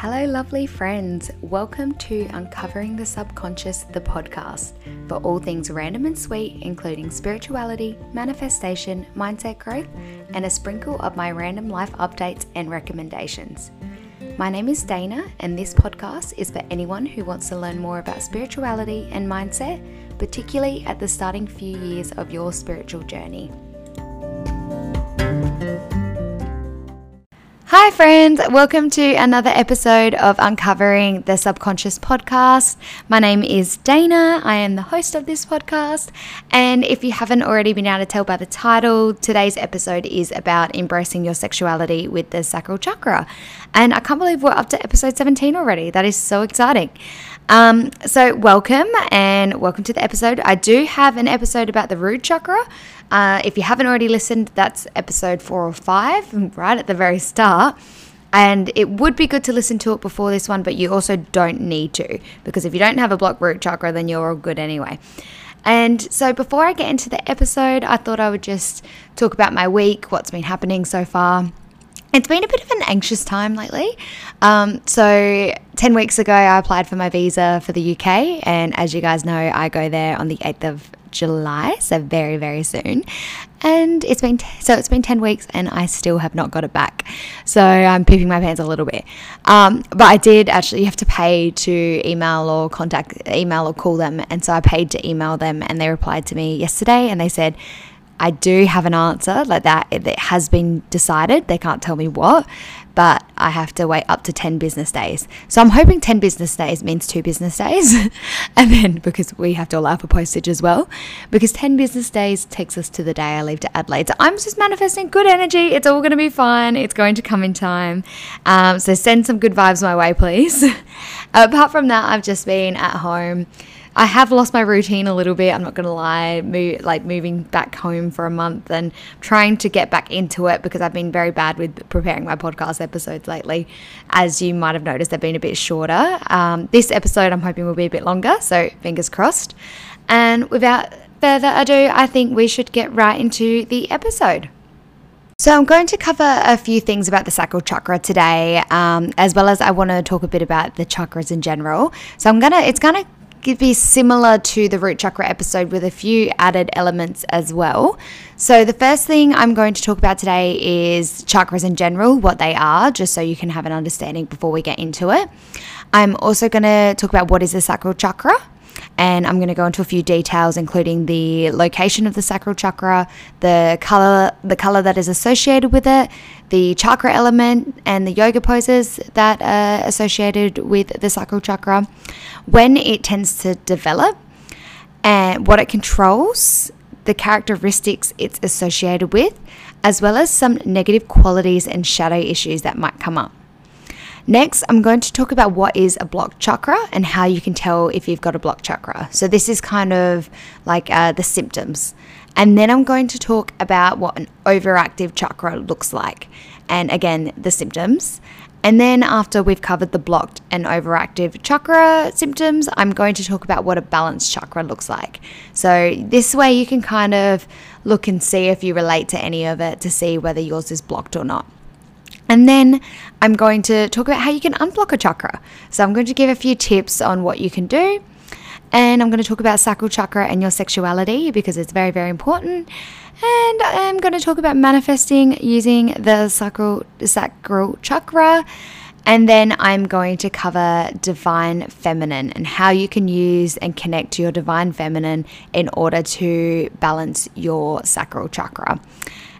Hello, lovely friends. Welcome to Uncovering the Subconscious, the podcast, for all things random and sweet, including spirituality, manifestation, mindset growth, and a sprinkle of my random life updates and recommendations. My name is Dana, and this podcast is for anyone who wants to learn more about spirituality and mindset, particularly at the starting few years of your spiritual journey. Hi, friends. Welcome to another episode of Uncovering the Subconscious podcast. My name is Dana. I am the host of this podcast. And if you haven't already been able to tell by the title, today's episode is about embracing your sexuality with the sacral chakra. And I can't believe we're up to episode 17 already. That is so exciting. Um, so, welcome and welcome to the episode. I do have an episode about the root chakra. Uh, if you haven't already listened, that's episode four or five, right at the very start. And it would be good to listen to it before this one, but you also don't need to because if you don't have a blocked root chakra, then you're all good anyway. And so, before I get into the episode, I thought I would just talk about my week, what's been happening so far. It's been a bit of an anxious time lately. Um, so, 10 weeks ago, I applied for my visa for the UK. And as you guys know, I go there on the 8th of July, so very, very soon. And it's been, t- so it's been 10 weeks and I still have not got it back. So I'm pooping my pants a little bit. Um, but I did actually have to pay to email or contact, email or call them. And so I paid to email them and they replied to me yesterday and they said, I do have an answer like that. It, has been decided. They can't tell me what, but I have to wait up to 10 business days. So I'm hoping 10 business days means two business days. and then because we have to allow for postage as well, because 10 business days takes us to the day I leave to Adelaide. So I'm just manifesting good energy. It's all going to be fine. It's going to come in time. Um, so send some good vibes my way, please. Apart from that, I've just been at home I have lost my routine a little bit. I'm not to lie. Move, like moving back home for a month and trying to get back into it because I've been very bad with preparing my podcast episodes lately. As you might have noticed, they've been a bit shorter. Um, this episode I'm hoping will be a bit longer, so fingers crossed. And without further ado, I think we should get right into the episode. So, I'm going to cover a few things about the sacral chakra today, um, as well as I want to talk a bit about the chakras in general. So, I'm gonna, it's gonna be similar to the root chakra episode with a few added elements as well. So, the first thing I'm going to talk about today is chakras in general, what they are, just so you can have an understanding before we get into it. I'm also going to talk about what is the sacral chakra and I'm going to go into a few details, including the location of the sacral chakra, the color, the color that is associated with it, the chakra element, and the yoga poses that are associated with the sacral chakra, when it tends to develop, and what it controls, the characteristics it's associated with, as well as some negative qualities and shadow issues that might come up. Next, I'm going to talk about what is a blocked chakra and how you can tell if you've got a blocked chakra. So, this is kind of like uh, the symptoms. And then I'm going to talk about what an overactive chakra looks like. And again, the symptoms. And then, after we've covered the blocked and overactive chakra symptoms, I'm going to talk about what a balanced chakra looks like. So, this way you can kind of look and see if you relate to any of it to see whether yours is blocked or not. And then I'm going to talk about how you can unblock a chakra. So I'm going to give a few tips on what you can do. And I'm going to talk about sacral chakra and your sexuality because it's very, very important. And I'm going to talk about manifesting using the sacral, sacral chakra. And then I'm going to cover divine feminine and how you can use and connect to your divine feminine in order to balance your sacral chakra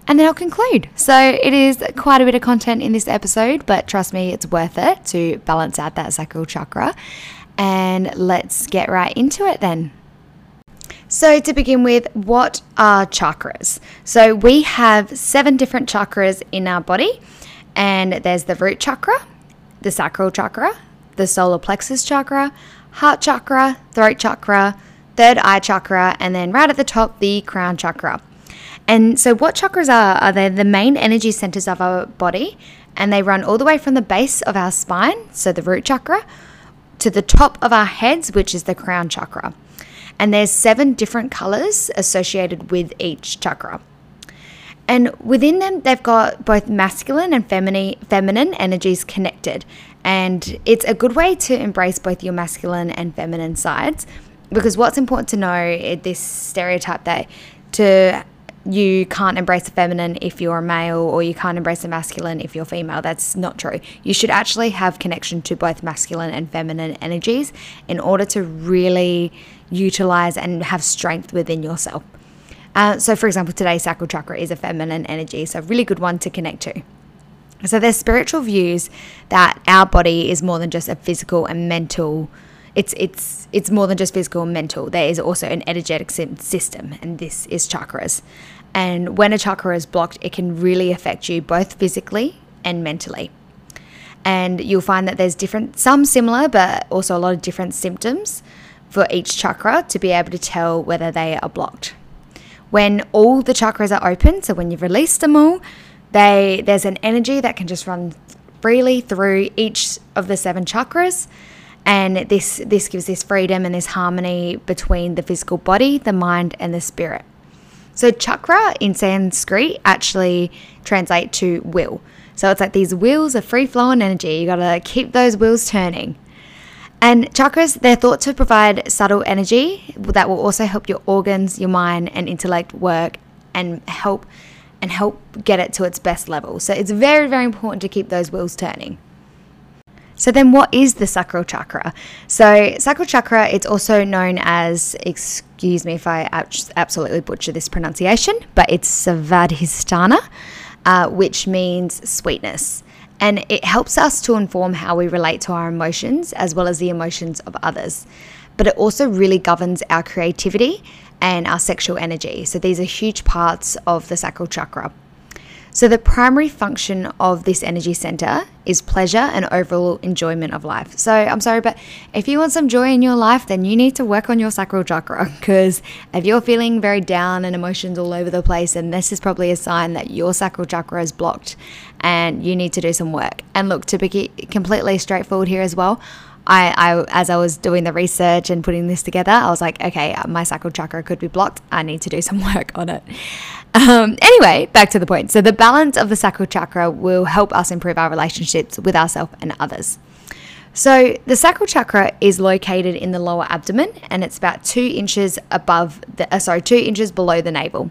and then I'll conclude. So it is quite a bit of content in this episode, but trust me, it's worth it to balance out that sacral chakra. And let's get right into it then. So, to begin with, what are chakras? So, we have seven different chakras in our body, and there's the root chakra, the sacral chakra, the solar plexus chakra, heart chakra, throat chakra, third eye chakra, and then right at the top, the crown chakra. And so, what chakras are? Are they the main energy centers of our body? And they run all the way from the base of our spine, so the root chakra, to the top of our heads, which is the crown chakra. And there's seven different colors associated with each chakra. And within them, they've got both masculine and feminine, feminine energies connected. And it's a good way to embrace both your masculine and feminine sides. Because what's important to know is this stereotype that to you can't embrace the feminine if you're a male or you can't embrace the masculine if you're female. That's not true. You should actually have connection to both masculine and feminine energies in order to really utilize and have strength within yourself. Uh, so, for example, today's sacral chakra is a feminine energy, so a really good one to connect to. So, there's spiritual views that our body is more than just a physical and mental it's it's it's more than just physical and mental. There is also an energetic system, and this is chakras. And when a chakra is blocked, it can really affect you both physically and mentally. And you'll find that there's different, some similar, but also a lot of different symptoms for each chakra to be able to tell whether they are blocked. When all the chakras are open, so when you've released them all, they there's an energy that can just run freely through each of the seven chakras and this this gives this freedom and this harmony between the physical body, the mind, and the spirit. So chakra in Sanskrit actually translate to will. So it's like these wheels of free flowing energy. You got to keep those wheels turning. And chakras, they're thought to provide subtle energy that will also help your organs, your mind, and intellect work and help and help get it to its best level. So it's very, very important to keep those wheels turning. So then what is the sacral chakra? So sacral chakra, it's also known as, excuse me if I absolutely butcher this pronunciation, but it's Svadhisthana, uh, which means sweetness. And it helps us to inform how we relate to our emotions as well as the emotions of others. But it also really governs our creativity and our sexual energy. So these are huge parts of the sacral chakra. So, the primary function of this energy center is pleasure and overall enjoyment of life. So, I'm sorry, but if you want some joy in your life, then you need to work on your sacral chakra because if you're feeling very down and emotions all over the place, then this is probably a sign that your sacral chakra is blocked and you need to do some work. And look, to be completely straightforward here as well, I, I, as I was doing the research and putting this together, I was like, okay, my sacral chakra could be blocked. I need to do some work on it. Um, anyway, back to the point. So, the balance of the sacral chakra will help us improve our relationships with ourselves and others. So, the sacral chakra is located in the lower abdomen and it's about two inches above the, uh, sorry, two inches below the navel.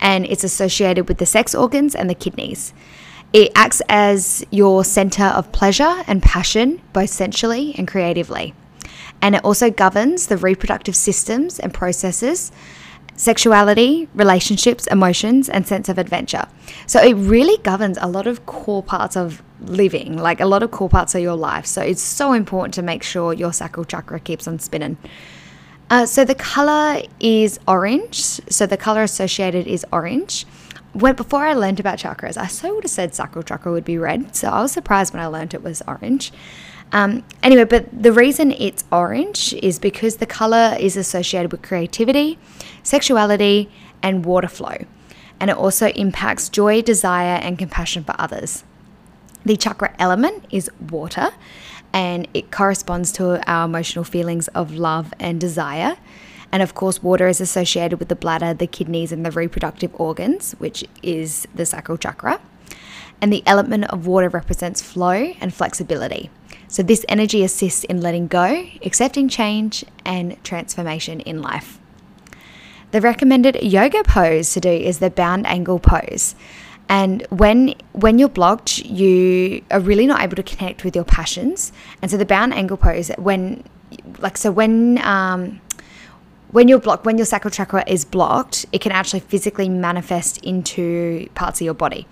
And it's associated with the sex organs and the kidneys. It acts as your center of pleasure and passion, both sensually and creatively. And it also governs the reproductive systems and processes sexuality, relationships, emotions, and sense of adventure. So it really governs a lot of core parts of living, like a lot of core parts of your life. So it's so important to make sure your sacral chakra keeps on spinning. Uh, so the color is orange. So the color associated is orange. When before I learned about chakras, I so would have said sacral chakra would be red. So I was surprised when I learned it was orange. Um, anyway, but the reason it's orange is because the color is associated with creativity, sexuality, and water flow. And it also impacts joy, desire, and compassion for others. The chakra element is water, and it corresponds to our emotional feelings of love and desire. And of course, water is associated with the bladder, the kidneys, and the reproductive organs, which is the sacral chakra. And the element of water represents flow and flexibility. So, this energy assists in letting go, accepting change, and transformation in life. The recommended yoga pose to do is the bound angle pose. And when when you're blocked, you are really not able to connect with your passions. And so the bound angle pose, when like so when um, when you're blocked, when your sacral chakra is blocked, it can actually physically manifest into parts of your body.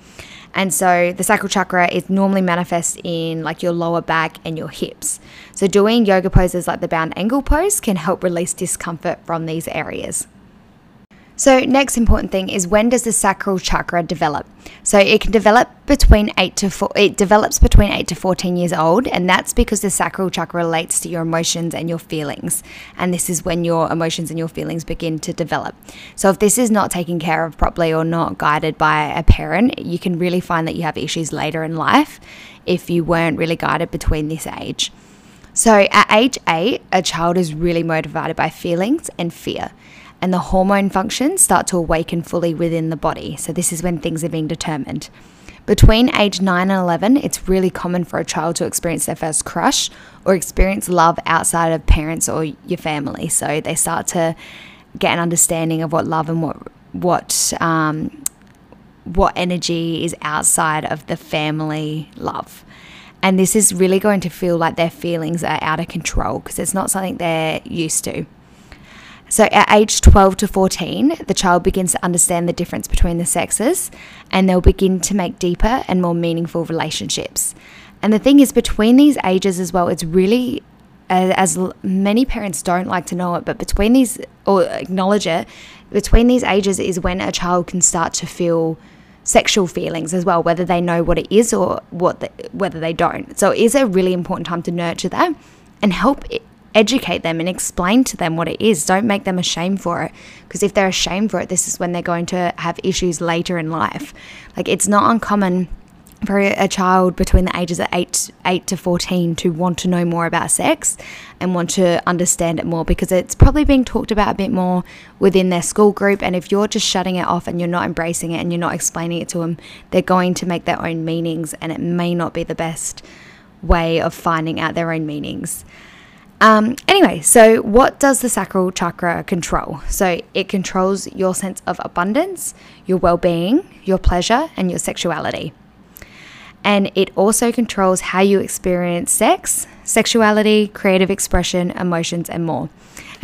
And so the sacral chakra is normally manifest in like your lower back and your hips. So doing yoga poses like the bound angle pose can help release discomfort from these areas. So, next important thing is when does the sacral chakra develop? So, it can develop between 8 to 4 it develops between 8 to 14 years old and that's because the sacral chakra relates to your emotions and your feelings. And this is when your emotions and your feelings begin to develop. So, if this is not taken care of properly or not guided by a parent, you can really find that you have issues later in life if you weren't really guided between this age. So, at age 8, a child is really motivated by feelings and fear. And the hormone functions start to awaken fully within the body. So, this is when things are being determined. Between age 9 and 11, it's really common for a child to experience their first crush or experience love outside of parents or your family. So, they start to get an understanding of what love and what what um, what energy is outside of the family love. And this is really going to feel like their feelings are out of control because it's not something they're used to. So, at age 12 to 14, the child begins to understand the difference between the sexes and they'll begin to make deeper and more meaningful relationships. And the thing is, between these ages as well, it's really, uh, as many parents don't like to know it, but between these, or acknowledge it, between these ages is when a child can start to feel sexual feelings as well, whether they know what it is or what the, whether they don't. So it is a really important time to nurture that and help educate them and explain to them what it is. Don't make them ashamed for it because if they're ashamed for it, this is when they're going to have issues later in life. Like it's not uncommon for a child between the ages of 8, 8 to 14 to want to know more about sex and want to understand it more because it's probably being talked about a bit more within their school group. And if you're just shutting it off and you're not embracing it and you're not explaining it to them, they're going to make their own meanings and it may not be the best way of finding out their own meanings. Um, anyway, so what does the sacral chakra control? So it controls your sense of abundance, your well being, your pleasure, and your sexuality and it also controls how you experience sex, sexuality, creative expression, emotions, and more.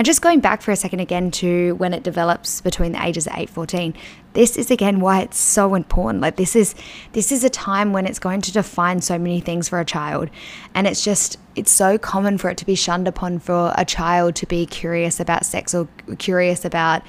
And just going back for a second again to when it develops between the ages of 8 14, this is again why it's so important. Like this is this is a time when it's going to define so many things for a child. And it's just it's so common for it to be shunned upon for a child to be curious about sex or curious about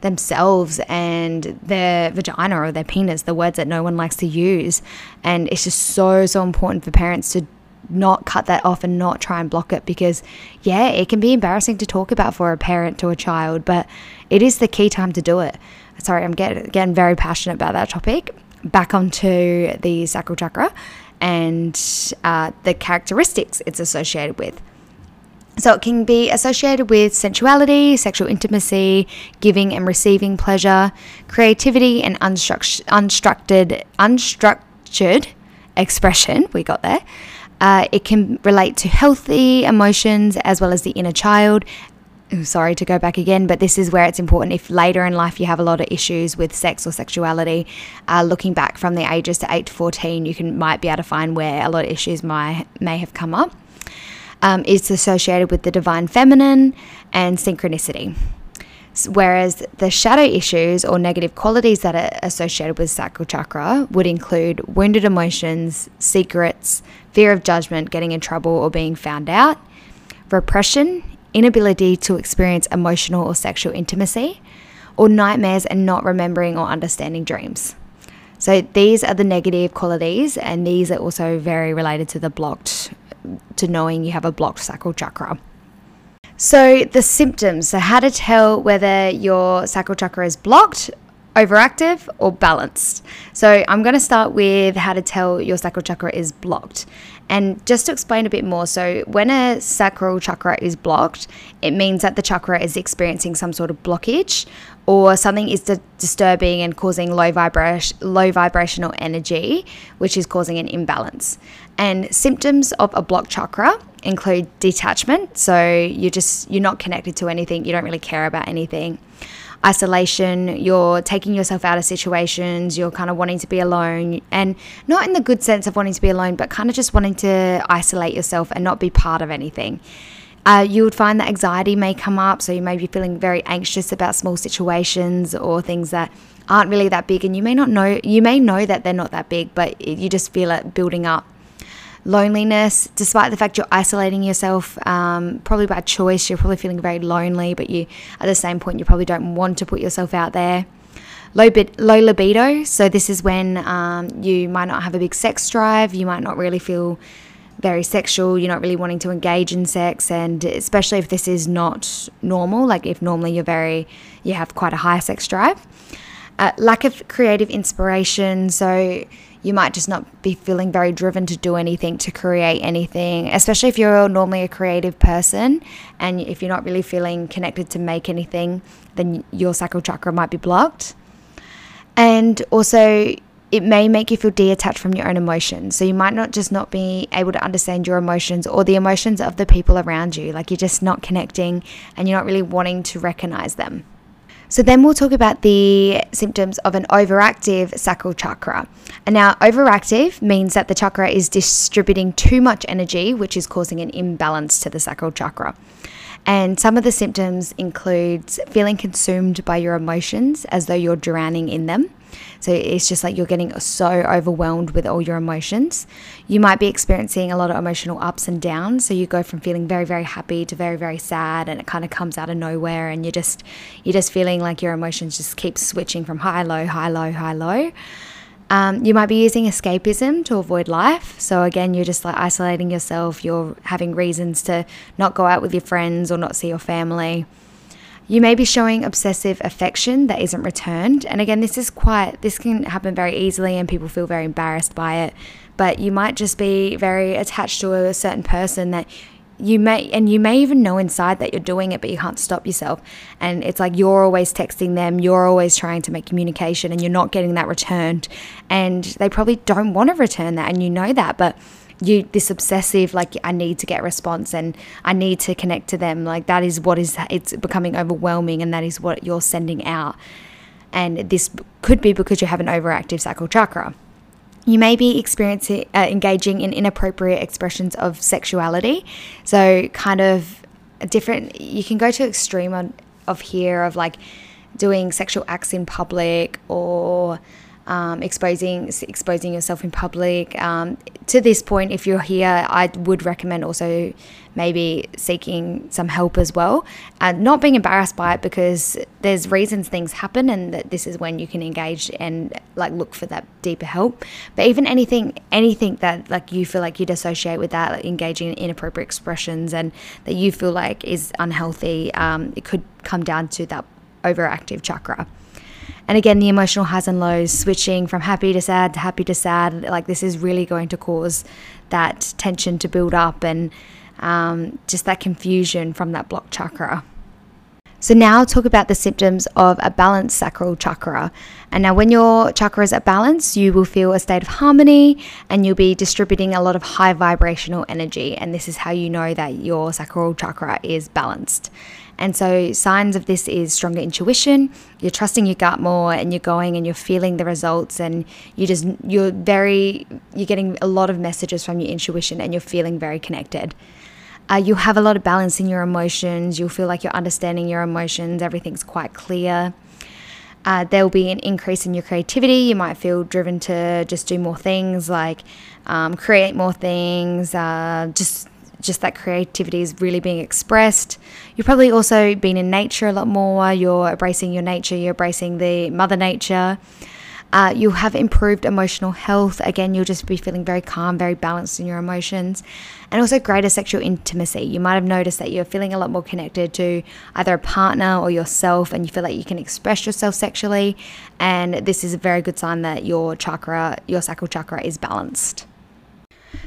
themselves and their vagina or their penis, the words that no one likes to use. And it's just so, so important for parents to not cut that off and not try and block it because, yeah, it can be embarrassing to talk about for a parent to a child, but it is the key time to do it. Sorry, I'm getting, getting very passionate about that topic. Back onto the sacral chakra and uh, the characteristics it's associated with. So it can be associated with sensuality, sexual intimacy, giving and receiving pleasure, creativity, and unstructured, unstructured, unstructured expression. We got there. Uh, it can relate to healthy emotions as well as the inner child. sorry to go back again, but this is where it's important. If later in life you have a lot of issues with sex or sexuality, uh, looking back from the ages to 8 to 14, you can might be able to find where a lot of issues might, may have come up um, is associated with the divine feminine and synchronicity. Whereas the shadow issues or negative qualities that are associated with sacral chakra would include wounded emotions, secrets, fear of judgment, getting in trouble or being found out, repression, inability to experience emotional or sexual intimacy, or nightmares and not remembering or understanding dreams. So these are the negative qualities, and these are also very related to the blocked to knowing you have a blocked sacral chakra. So, the symptoms so, how to tell whether your sacral chakra is blocked, overactive, or balanced. So, I'm going to start with how to tell your sacral chakra is blocked. And just to explain a bit more, so when a sacral chakra is blocked, it means that the chakra is experiencing some sort of blockage or something is di- disturbing and causing low vibration low vibrational energy, which is causing an imbalance. And symptoms of a blocked chakra include detachment, so you're just you're not connected to anything, you don't really care about anything. Isolation, you're taking yourself out of situations, you're kind of wanting to be alone, and not in the good sense of wanting to be alone, but kind of just wanting to isolate yourself and not be part of anything. Uh, you would find that anxiety may come up, so you may be feeling very anxious about small situations or things that aren't really that big, and you may not know, you may know that they're not that big, but you just feel it building up loneliness, despite the fact you're isolating yourself, um, probably by choice, you're probably feeling very lonely, but you, at the same point, you probably don't want to put yourself out there. Low, bit, low libido, so this is when um, you might not have a big sex drive, you might not really feel very sexual, you're not really wanting to engage in sex, and especially if this is not normal, like if normally you're very, you have quite a high sex drive. Uh, lack of creative inspiration, so you might just not be feeling very driven to do anything, to create anything, especially if you're normally a creative person and if you're not really feeling connected to make anything, then your sacral chakra might be blocked. And also, it may make you feel detached from your own emotions. So you might not just not be able to understand your emotions or the emotions of the people around you. Like you're just not connecting and you're not really wanting to recognize them. So then we'll talk about the symptoms of an overactive sacral chakra. And now overactive means that the chakra is distributing too much energy, which is causing an imbalance to the sacral chakra. And some of the symptoms includes feeling consumed by your emotions as though you're drowning in them. So it's just like you're getting so overwhelmed with all your emotions. You might be experiencing a lot of emotional ups and downs. So you go from feeling very, very happy to very, very sad and it kind of comes out of nowhere and you're just you're just feeling like your emotions just keep switching from high, low, high, low, high, low. Um, you might be using escapism to avoid life. So, again, you're just like isolating yourself. You're having reasons to not go out with your friends or not see your family. You may be showing obsessive affection that isn't returned. And again, this is quite, this can happen very easily and people feel very embarrassed by it. But you might just be very attached to a certain person that you may and you may even know inside that you're doing it but you can't stop yourself. And it's like you're always texting them you're always trying to make communication and you're not getting that returned. And they probably don't want to return that and you know that but you this obsessive like I need to get response and I need to connect to them like that is what is it's becoming overwhelming and that is what you're sending out. And this could be because you have an overactive sacral chakra you may be experiencing uh, engaging in inappropriate expressions of sexuality. So kind of different you can go to extreme on, of here of like doing sexual acts in public or um, exposing exposing yourself in public. Um, to this point, if you're here, I would recommend also maybe seeking some help as well, and not being embarrassed by it because there's reasons things happen, and that this is when you can engage and like look for that deeper help. But even anything anything that like you feel like you'd associate with that, like engaging in inappropriate expressions, and that you feel like is unhealthy, um, it could come down to that overactive chakra. And again, the emotional highs and lows, switching from happy to sad to happy to sad, like this is really going to cause that tension to build up and um, just that confusion from that block chakra. So now talk about the symptoms of a balanced sacral chakra. And now when your chakra is at balance, you will feel a state of harmony and you'll be distributing a lot of high vibrational energy. And this is how you know that your sacral chakra is balanced. And so, signs of this is stronger intuition. You're trusting your gut more, and you're going and you're feeling the results, and you just you're very you're getting a lot of messages from your intuition, and you're feeling very connected. Uh, you'll have a lot of balance in your emotions. You'll feel like you're understanding your emotions. Everything's quite clear. Uh, there will be an increase in your creativity. You might feel driven to just do more things, like um, create more things, uh, just just that creativity is really being expressed. You've probably also been in nature a lot more. You're embracing your nature, you're embracing the mother nature. Uh, you'll have improved emotional health. Again, you'll just be feeling very calm, very balanced in your emotions, and also greater sexual intimacy. You might have noticed that you're feeling a lot more connected to either a partner or yourself, and you feel like you can express yourself sexually. And this is a very good sign that your chakra, your sacral chakra, is balanced.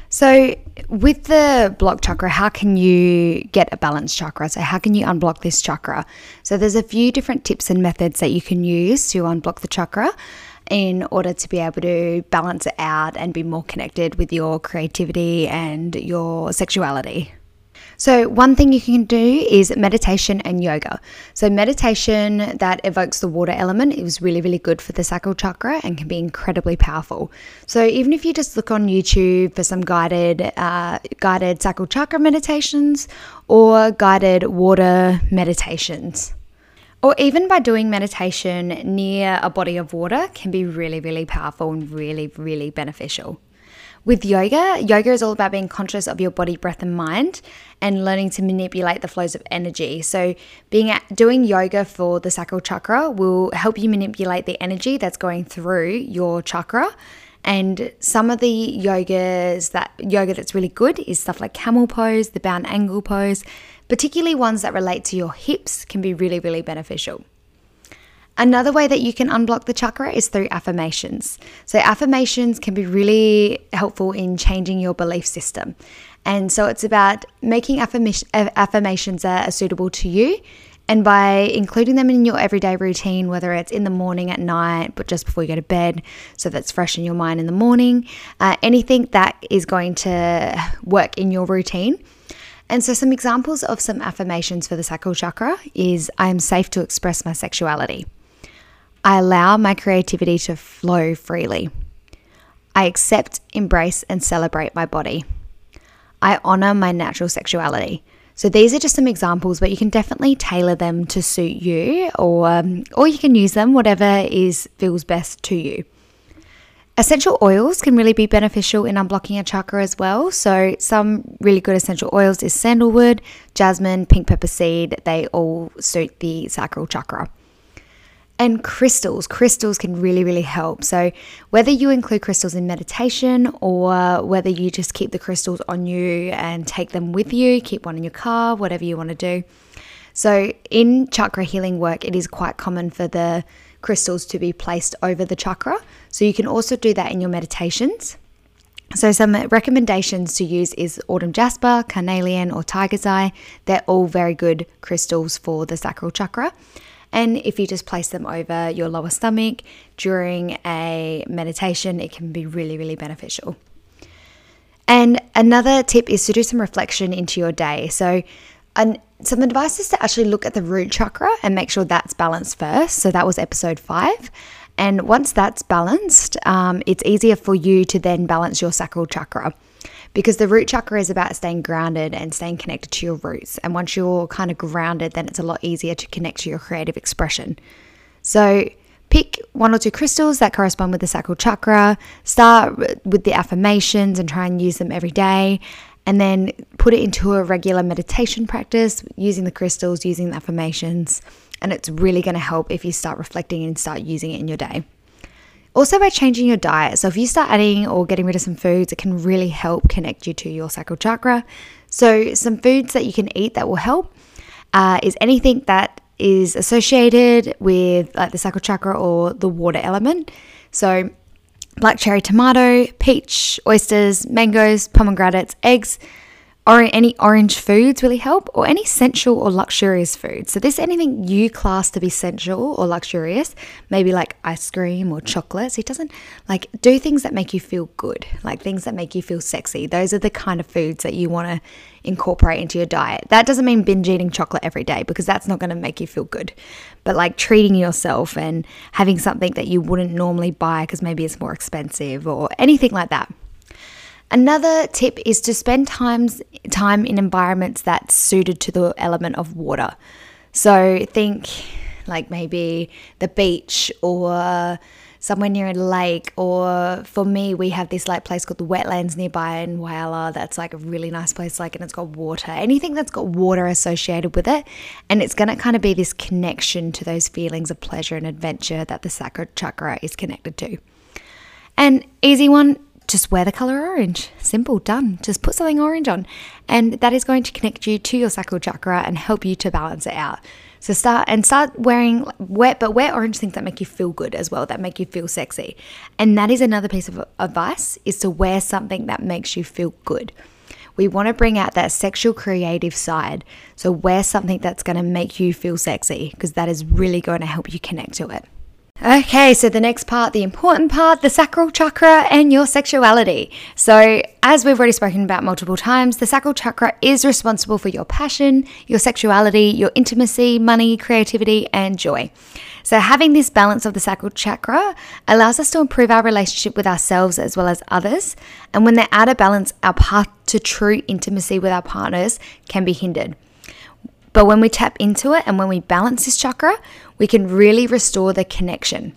So, with the block chakra, how can you get a balanced chakra? So, how can you unblock this chakra? So, there's a few different tips and methods that you can use to unblock the chakra in order to be able to balance it out and be more connected with your creativity and your sexuality. So, one thing you can do is meditation and yoga. So, meditation that evokes the water element is really, really good for the sacral chakra and can be incredibly powerful. So, even if you just look on YouTube for some guided, uh, guided sacral chakra meditations or guided water meditations, or even by doing meditation near a body of water can be really, really powerful and really, really beneficial. With yoga, yoga is all about being conscious of your body, breath, and mind and learning to manipulate the flows of energy. So, being at, doing yoga for the sacral chakra will help you manipulate the energy that's going through your chakra. And some of the yogas that yoga that's really good is stuff like camel pose, the bound angle pose, particularly ones that relate to your hips can be really, really beneficial. Another way that you can unblock the chakra is through affirmations. So, affirmations can be really helpful in changing your belief system. And so, it's about making affirmations that are suitable to you. And by including them in your everyday routine, whether it's in the morning, at night, but just before you go to bed, so that's fresh in your mind in the morning, uh, anything that is going to work in your routine. And so, some examples of some affirmations for the sacral chakra is I am safe to express my sexuality. I allow my creativity to flow freely. I accept, embrace, and celebrate my body. I honor my natural sexuality. So these are just some examples, but you can definitely tailor them to suit you, or um, or you can use them whatever is feels best to you. Essential oils can really be beneficial in unblocking a chakra as well. So some really good essential oils is sandalwood, jasmine, pink pepper seed. They all suit the sacral chakra. And crystals, crystals can really, really help. So, whether you include crystals in meditation or whether you just keep the crystals on you and take them with you, keep one in your car, whatever you want to do. So, in chakra healing work, it is quite common for the crystals to be placed over the chakra. So, you can also do that in your meditations. So, some recommendations to use is autumn jasper, carnelian, or tiger's eye. They're all very good crystals for the sacral chakra. And if you just place them over your lower stomach during a meditation, it can be really, really beneficial. And another tip is to do some reflection into your day. So, and some advice is to actually look at the root chakra and make sure that's balanced first. So, that was episode five. And once that's balanced, um, it's easier for you to then balance your sacral chakra because the root chakra is about staying grounded and staying connected to your roots. And once you're kind of grounded, then it's a lot easier to connect to your creative expression. So, pick one or two crystals that correspond with the sacral chakra, start with the affirmations and try and use them every day. And then put it into a regular meditation practice using the crystals, using the affirmations. And it's really going to help if you start reflecting and start using it in your day. Also, by changing your diet. So, if you start adding or getting rid of some foods, it can really help connect you to your sacral chakra. So, some foods that you can eat that will help uh, is anything that is associated with like the sacral chakra or the water element. So, black cherry tomato, peach, oysters, mangoes, pomegranates, eggs, or any orange foods really help, or any sensual or luxurious foods. So, this anything you class to be sensual or luxurious, maybe like ice cream or chocolates. It doesn't like do things that make you feel good, like things that make you feel sexy. Those are the kind of foods that you want to incorporate into your diet. That doesn't mean binge eating chocolate every day because that's not going to make you feel good. But like treating yourself and having something that you wouldn't normally buy because maybe it's more expensive or anything like that. Another tip is to spend times time in environments that's suited to the element of water. So think like maybe the beach or somewhere near a lake or for me we have this like place called the wetlands nearby in Whyalla that's like a really nice place like and it's got water anything that's got water associated with it and it's going to kind of be this connection to those feelings of pleasure and adventure that the sacral chakra is connected to and easy one just wear the color orange. Simple, done. Just put something orange on. And that is going to connect you to your sacral chakra and help you to balance it out. So start and start wearing wet, but wear orange things that make you feel good as well, that make you feel sexy. And that is another piece of advice is to wear something that makes you feel good. We want to bring out that sexual creative side. So wear something that's going to make you feel sexy because that is really going to help you connect to it. Okay, so the next part, the important part, the sacral chakra and your sexuality. So, as we've already spoken about multiple times, the sacral chakra is responsible for your passion, your sexuality, your intimacy, money, creativity, and joy. So, having this balance of the sacral chakra allows us to improve our relationship with ourselves as well as others. And when they're out of balance, our path to true intimacy with our partners can be hindered. But when we tap into it and when we balance this chakra, we can really restore the connection.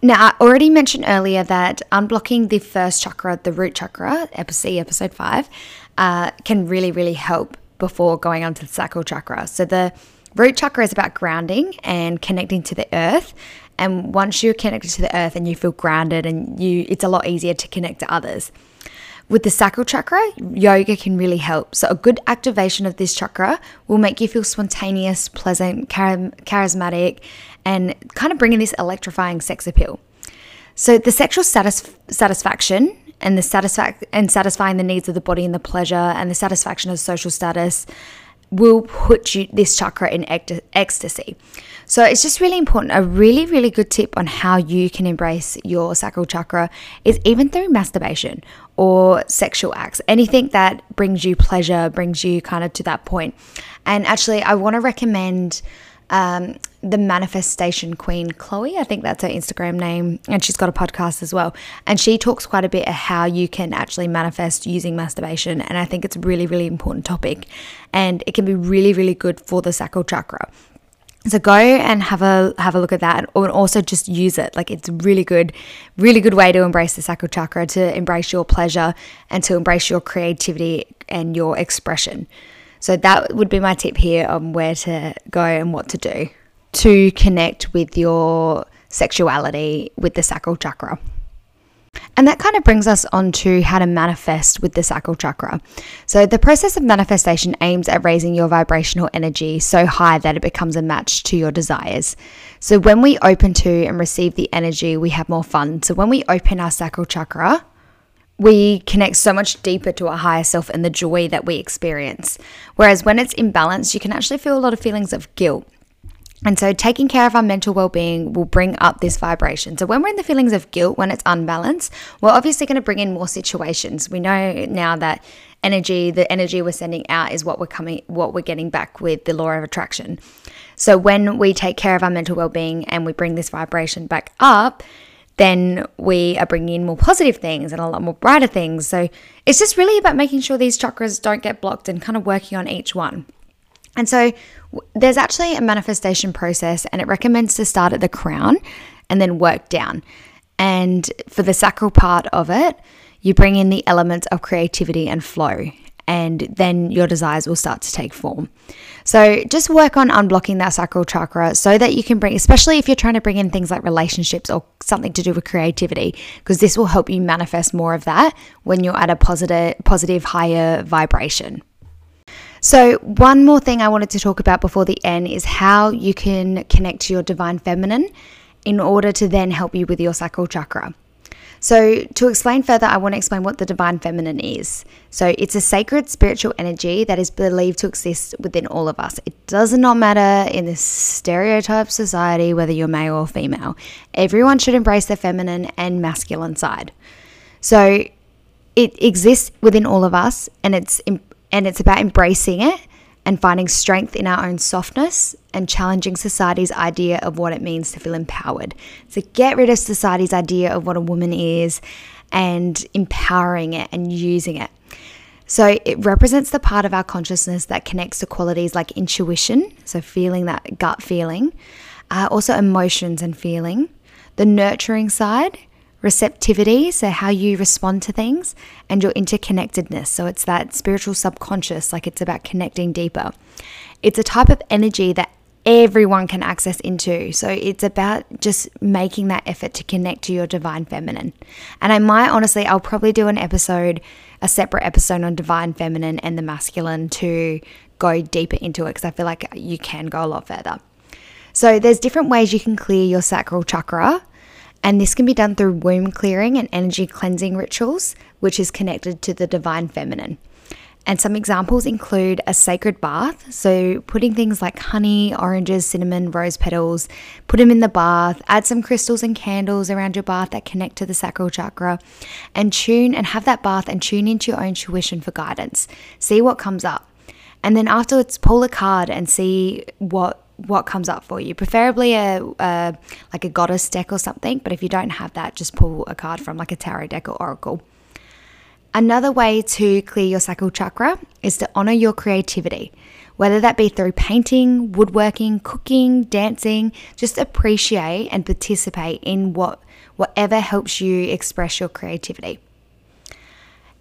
Now, I already mentioned earlier that unblocking the first chakra, the root chakra, episode, episode five, uh, can really, really help before going on to the sacral chakra. So, the root chakra is about grounding and connecting to the earth. And once you're connected to the earth and you feel grounded, and you, it's a lot easier to connect to others. With the sacral chakra, yoga can really help. So, a good activation of this chakra will make you feel spontaneous, pleasant, charismatic, and kind of bringing this electrifying sex appeal. So, the sexual satis- satisfaction and the satisfac- and satisfying the needs of the body and the pleasure and the satisfaction of social status will put you this chakra in ecstasy. So it's just really important. A really, really good tip on how you can embrace your sacral chakra is even through masturbation or sexual acts, anything that brings you pleasure, brings you kind of to that point. And actually, I want to recommend um, the manifestation queen chloe. I think that's her instagram name and she's got a podcast as well. And she talks quite a bit of how you can actually manifest using masturbation and i think it's a really really important topic. And it can be really really good for the sacral chakra so go and have a have a look at that and also just use it like it's really good really good way to embrace the sacral chakra to embrace your pleasure and to embrace your creativity and your expression so that would be my tip here on where to go and what to do to connect with your sexuality with the sacral chakra. And that kind of brings us on to how to manifest with the sacral chakra. So, the process of manifestation aims at raising your vibrational energy so high that it becomes a match to your desires. So, when we open to and receive the energy, we have more fun. So, when we open our sacral chakra, we connect so much deeper to our higher self and the joy that we experience. Whereas when it's imbalanced, you can actually feel a lot of feelings of guilt. And so, taking care of our mental well being will bring up this vibration. So, when we're in the feelings of guilt, when it's unbalanced, we're obviously going to bring in more situations. We know now that energy, the energy we're sending out, is what we're coming, what we're getting back with the law of attraction. So, when we take care of our mental well being and we bring this vibration back up, then we are bringing in more positive things and a lot more brighter things. So, it's just really about making sure these chakras don't get blocked and kind of working on each one. And so there's actually a manifestation process, and it recommends to start at the crown and then work down. And for the sacral part of it, you bring in the elements of creativity and flow, and then your desires will start to take form. So just work on unblocking that sacral chakra so that you can bring, especially if you're trying to bring in things like relationships or something to do with creativity, because this will help you manifest more of that when you're at a positive, positive higher vibration. So, one more thing I wanted to talk about before the end is how you can connect to your divine feminine in order to then help you with your sacral chakra. So, to explain further, I want to explain what the divine feminine is. So, it's a sacred spiritual energy that is believed to exist within all of us. It does not matter in this stereotype society whether you're male or female. Everyone should embrace their feminine and masculine side. So, it exists within all of us and it's and it's about embracing it and finding strength in our own softness and challenging society's idea of what it means to feel empowered. So get rid of society's idea of what a woman is and empowering it and using it. So it represents the part of our consciousness that connects to qualities like intuition, so feeling that gut feeling, uh, also emotions and feeling, the nurturing side, receptivity, so how you respond to things, and your interconnectedness. So it's that spiritual subconscious, like it's about connecting deeper. It's a type of energy that everyone can access into. So it's about just making that effort to connect to your divine feminine. And I might honestly, I'll probably do an episode, a separate episode on divine feminine and the masculine to go deeper into it because I feel like you can go a lot further. So there's different ways you can clear your sacral chakra and this can be done through womb clearing and energy cleansing rituals, which is connected to the divine feminine. And some examples include a sacred bath. So, putting things like honey, oranges, cinnamon, rose petals, put them in the bath, add some crystals and candles around your bath that connect to the sacral chakra, and tune and have that bath and tune into your own tuition for guidance. See what comes up. And then afterwards, pull a card and see what what comes up for you. Preferably a, a, like a goddess deck or something, but if you don't have that, just pull a card from like a tarot deck or oracle. Another way to clear your sacral chakra is to honor your creativity, whether that be through painting, woodworking, cooking, dancing. Just appreciate and participate in what whatever helps you express your creativity.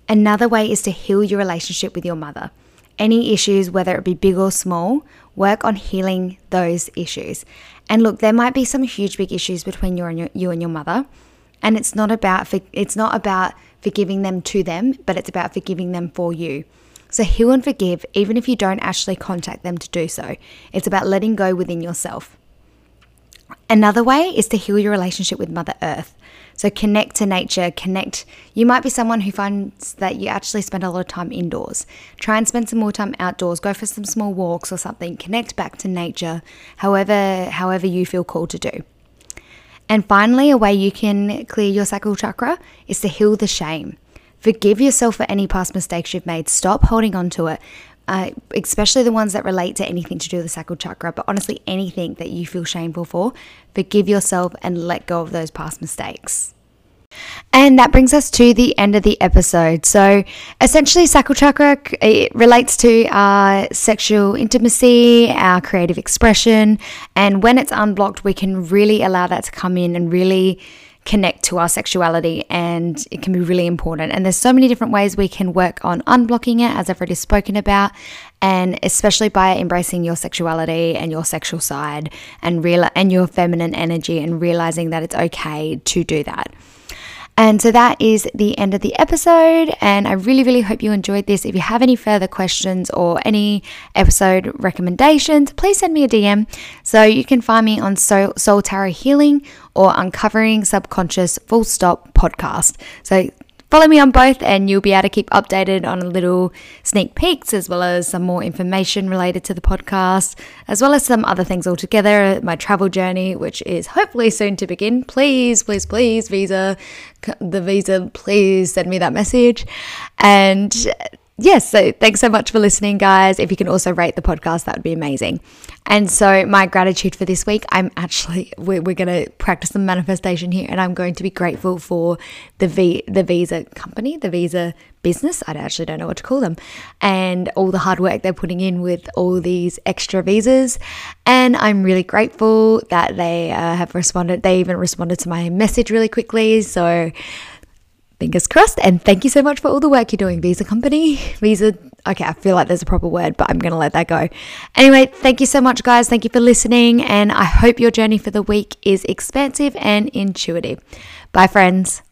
Another way is to heal your relationship with your mother any issues, whether it be big or small, work on healing those issues. And look, there might be some huge big issues between you and your, you and your mother. And it's not about for, it's not about forgiving them to them, but it's about forgiving them for you. So heal and forgive even if you don't actually contact them to do so. It's about letting go within yourself. Another way is to heal your relationship with Mother Earth. So connect to nature, connect. You might be someone who finds that you actually spend a lot of time indoors. Try and spend some more time outdoors. Go for some small walks or something. Connect back to nature, however however you feel called to do. And finally, a way you can clear your sacral chakra is to heal the shame. Forgive yourself for any past mistakes you've made. Stop holding on to it uh, especially the ones that relate to anything to do with the sacral chakra, but honestly, anything that you feel shameful for, forgive yourself and let go of those past mistakes. And that brings us to the end of the episode. So, essentially, sacral chakra it relates to our sexual intimacy, our creative expression, and when it's unblocked, we can really allow that to come in and really connect to our sexuality and it can be really important. And there's so many different ways we can work on unblocking it, as I've already spoken about, and especially by embracing your sexuality and your sexual side and real and your feminine energy and realizing that it's okay to do that. And so that is the end of the episode. And I really, really hope you enjoyed this. If you have any further questions or any episode recommendations, please send me a DM. So you can find me on Soul, Tarot Healing or Uncovering Subconscious Full Stop podcast. So Follow me on both, and you'll be able to keep updated on a little sneak peeks as well as some more information related to the podcast, as well as some other things altogether. My travel journey, which is hopefully soon to begin. Please, please, please, visa, the visa, please send me that message. And yes, so thanks so much for listening, guys. If you can also rate the podcast, that would be amazing. And so, my gratitude for this week, I'm actually we're, we're going to practice some manifestation here, and I'm going to be grateful for the v, the visa company, the visa business. I actually don't know what to call them, and all the hard work they're putting in with all these extra visas. And I'm really grateful that they uh, have responded. They even responded to my message really quickly. So fingers crossed. And thank you so much for all the work you're doing, Visa Company. Visa, okay, I feel like there's a proper word, but I'm going to let that go. Anyway, thank you so much, guys. Thank you for listening. And I hope your journey for the week is expansive and intuitive. Bye, friends.